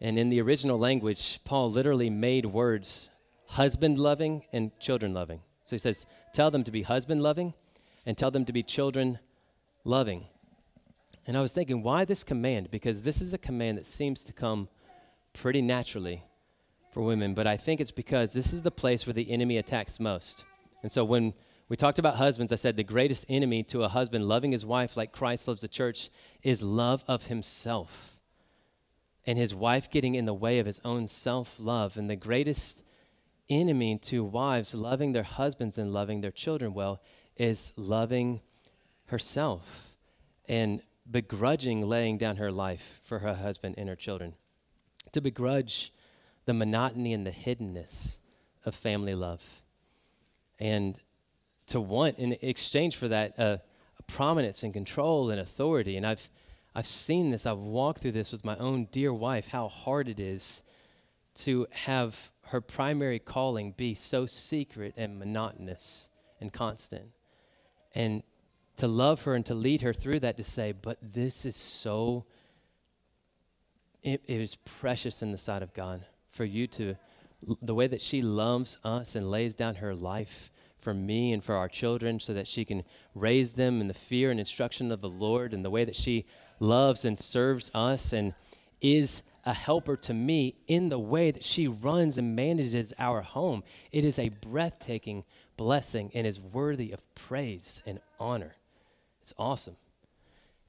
And in the original language, Paul literally made words husband loving and children loving. So he says, tell them to be husband loving and tell them to be children loving. And I was thinking, why this command? Because this is a command that seems to come pretty naturally for women, but I think it's because this is the place where the enemy attacks most. And so when we talked about husbands, I said the greatest enemy to a husband loving his wife like Christ loves the church is love of himself. And his wife getting in the way of his own self love. And the greatest enemy to wives loving their husbands and loving their children well is loving herself and begrudging laying down her life for her husband and her children. To begrudge the monotony and the hiddenness of family love. And to want, in exchange for that, uh, prominence and control and authority. And I've, I've seen this, I've walked through this with my own dear wife, how hard it is to have her primary calling be so secret and monotonous and constant. And to love her and to lead her through that to say, but this is so, it, it is precious in the sight of God for you to, the way that she loves us and lays down her life for me and for our children so that she can raise them in the fear and instruction of the Lord and the way that she loves and serves us and is a helper to me in the way that she runs and manages our home. It is a breathtaking blessing and is worthy of praise and honor. It's awesome.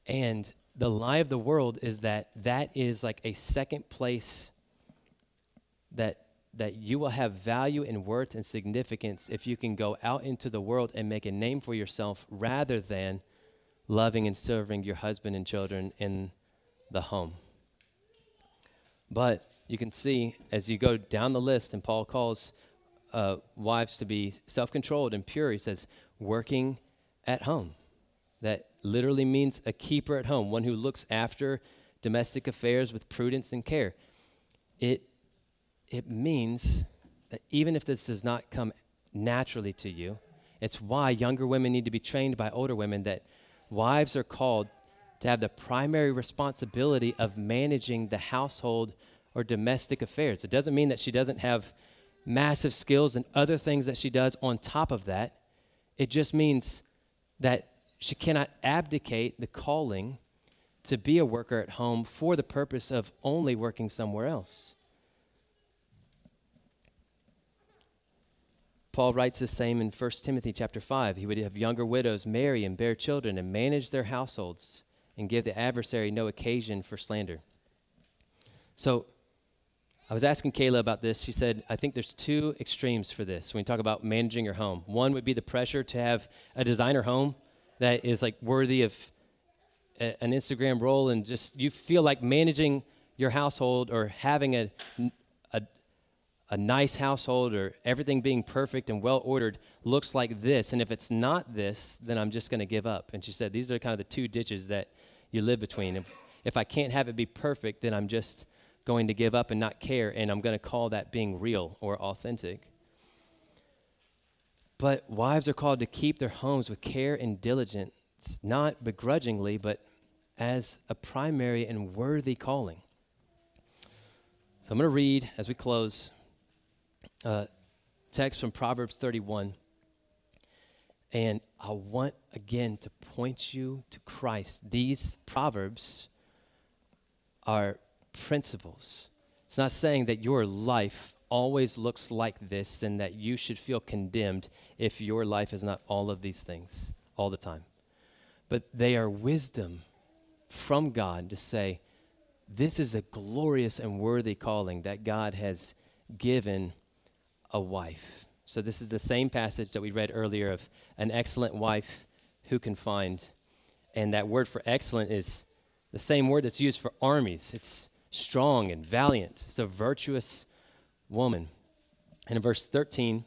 And the lie of the world is that that is like a second place that that you will have value and worth and significance if you can go out into the world and make a name for yourself rather than loving and serving your husband and children in the home. But you can see as you go down the list, and Paul calls uh, wives to be self controlled and pure, he says, working at home. That literally means a keeper at home, one who looks after domestic affairs with prudence and care. It, it means that even if this does not come naturally to you, it's why younger women need to be trained by older women that wives are called to have the primary responsibility of managing the household or domestic affairs. It doesn't mean that she doesn't have massive skills and other things that she does on top of that. It just means that she cannot abdicate the calling to be a worker at home for the purpose of only working somewhere else. Paul writes the same in 1 Timothy chapter 5. He would have younger widows marry and bear children and manage their households and give the adversary no occasion for slander. So I was asking Kayla about this. She said, I think there's two extremes for this when you talk about managing your home. One would be the pressure to have a designer home that is like worthy of a, an Instagram role and just you feel like managing your household or having a, a, nice household or everything being perfect and well ordered looks like this. And if it's not this, then I'm just going to give up. And she said, These are kind of the two ditches that you live between. If, if I can't have it be perfect, then I'm just going to give up and not care. And I'm going to call that being real or authentic. But wives are called to keep their homes with care and diligence, not begrudgingly, but as a primary and worthy calling. So I'm going to read as we close uh, text from Proverbs 31. And I want again to point you to Christ. These proverbs are principles. It's not saying that your life always looks like this and that you should feel condemned if your life is not all of these things all the time. But they are wisdom from God to say, this is a glorious and worthy calling that God has given a wife. So, this is the same passage that we read earlier of an excellent wife who can find. And that word for excellent is the same word that's used for armies. It's strong and valiant, it's a virtuous woman. And in verse 13,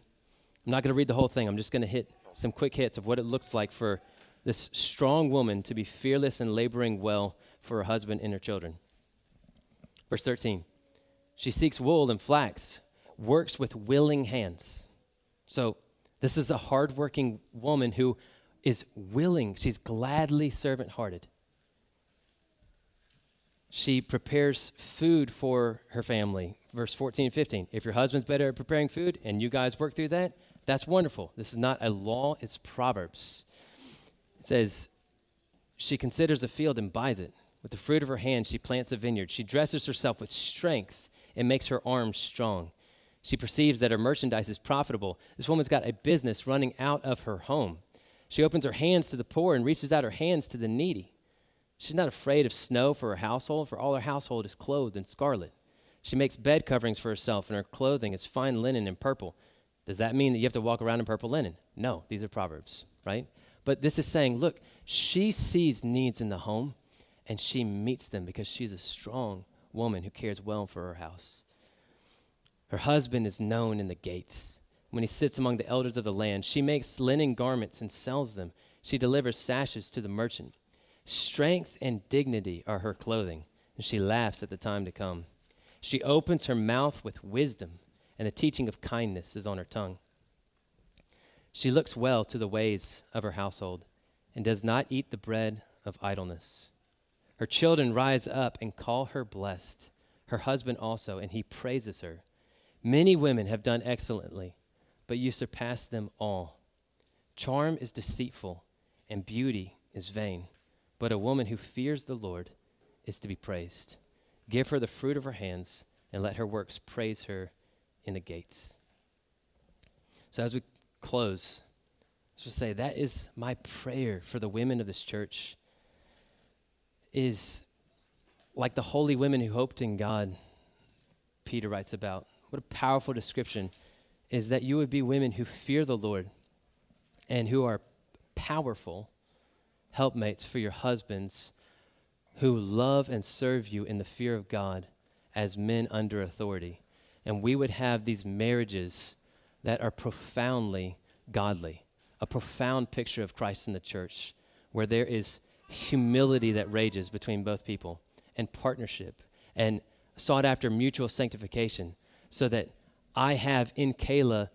I'm not going to read the whole thing, I'm just going to hit some quick hits of what it looks like for this strong woman to be fearless and laboring well for her husband and her children. Verse 13 She seeks wool and flax, works with willing hands. So, this is a hardworking woman who is willing, she's gladly servant hearted. She prepares food for her family. Verse 14 and 15. If your husband's better at preparing food and you guys work through that, that's wonderful. This is not a law, it's Proverbs. It says, She considers a field and buys it. With the fruit of her hand, she plants a vineyard. She dresses herself with strength and makes her arms strong. She perceives that her merchandise is profitable. This woman's got a business running out of her home. She opens her hands to the poor and reaches out her hands to the needy. She's not afraid of snow for her household, for all her household is clothed in scarlet. She makes bed coverings for herself, and her clothing is fine linen and purple. Does that mean that you have to walk around in purple linen? No, these are Proverbs, right? But this is saying, look, she sees needs in the home and she meets them because she's a strong woman who cares well for her house. Her husband is known in the gates. When he sits among the elders of the land, she makes linen garments and sells them. She delivers sashes to the merchant. Strength and dignity are her clothing, and she laughs at the time to come. She opens her mouth with wisdom, and the teaching of kindness is on her tongue. She looks well to the ways of her household and does not eat the bread of idleness. Her children rise up and call her blessed, her husband also, and he praises her. Many women have done excellently, but you surpass them all. Charm is deceitful, and beauty is vain, but a woman who fears the Lord is to be praised. Give her the fruit of her hands, and let her works praise her in the gates. So, as we close, let's just say that is my prayer for the women of this church is like the holy women who hoped in God, Peter writes about. What a powerful description is that you would be women who fear the Lord and who are powerful helpmates for your husbands who love and serve you in the fear of God as men under authority. And we would have these marriages that are profoundly godly, a profound picture of Christ in the church, where there is humility that rages between both people and partnership and sought after mutual sanctification so that I have in Kayla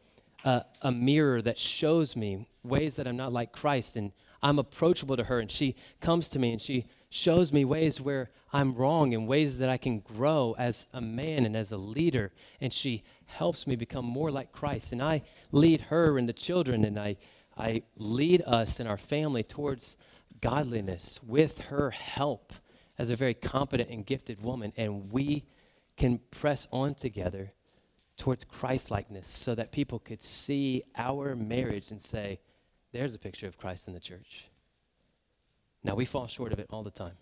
uh, a mirror that shows me ways that I'm not like Christ and I'm approachable to her and she comes to me and she shows me ways where I'm wrong and ways that I can grow as a man and as a leader and she helps me become more like Christ. And I lead her and the children and I I lead us and our family towards godliness with her help as a very competent and gifted woman, and we can press on together towards Christ likeness so that people could see our marriage and say, there's a picture of Christ in the church. Now, we fall short of it all the time.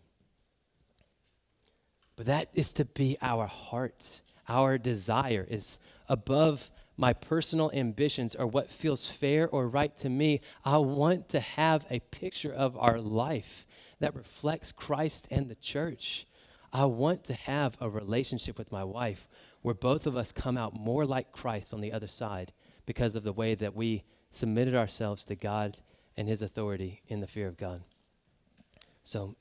But that is to be our heart. Our desire is above my personal ambitions or what feels fair or right to me. I want to have a picture of our life that reflects Christ and the church. I want to have a relationship with my wife where both of us come out more like Christ on the other side because of the way that we submitted ourselves to God and His authority in the fear of God. So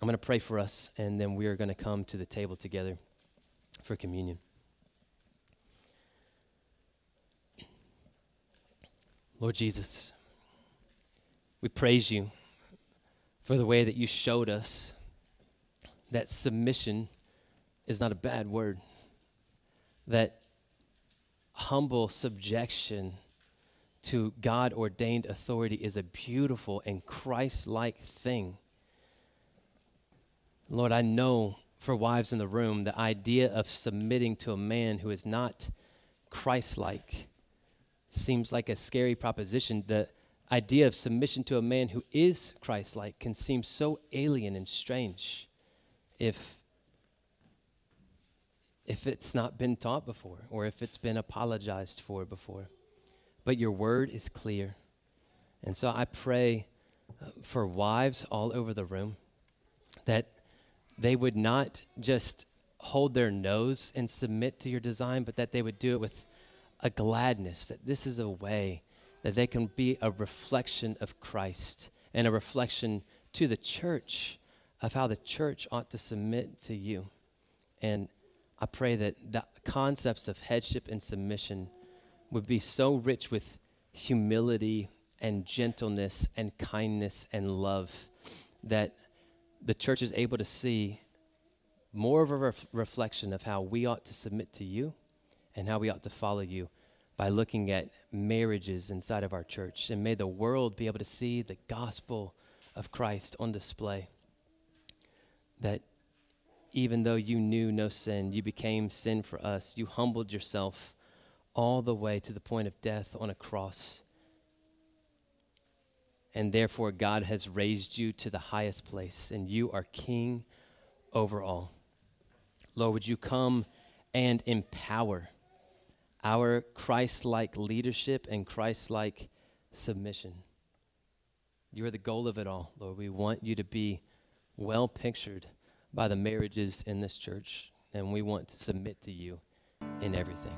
I'm going to pray for us, and then we are going to come to the table together for communion. Lord Jesus, we praise you for the way that you showed us that submission is not a bad word, that humble subjection to God ordained authority is a beautiful and Christ like thing. Lord, I know for wives in the room, the idea of submitting to a man who is not Christ like seems like a scary proposition. The idea of submission to a man who is Christ like can seem so alien and strange if if it's not been taught before or if it's been apologized for before. But your word is clear. And so I pray uh, for wives all over the room that they would not just hold their nose and submit to your design, but that they would do it with a gladness, that this is a way that they can be a reflection of Christ and a reflection to the church of how the church ought to submit to you. And I pray that the concepts of headship and submission would be so rich with humility and gentleness and kindness and love that the church is able to see more of a ref- reflection of how we ought to submit to you and how we ought to follow you by looking at marriages inside of our church. And may the world be able to see the gospel of Christ on display. That even though you knew no sin, you became sin for us. You humbled yourself all the way to the point of death on a cross. And therefore, God has raised you to the highest place, and you are king over all. Lord, would you come and empower our Christ like leadership and Christ like submission? You are the goal of it all, Lord. We want you to be well pictured by the marriages in this church, and we want to submit to you in everything.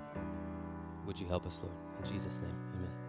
Would you help us, Lord? In Jesus' name.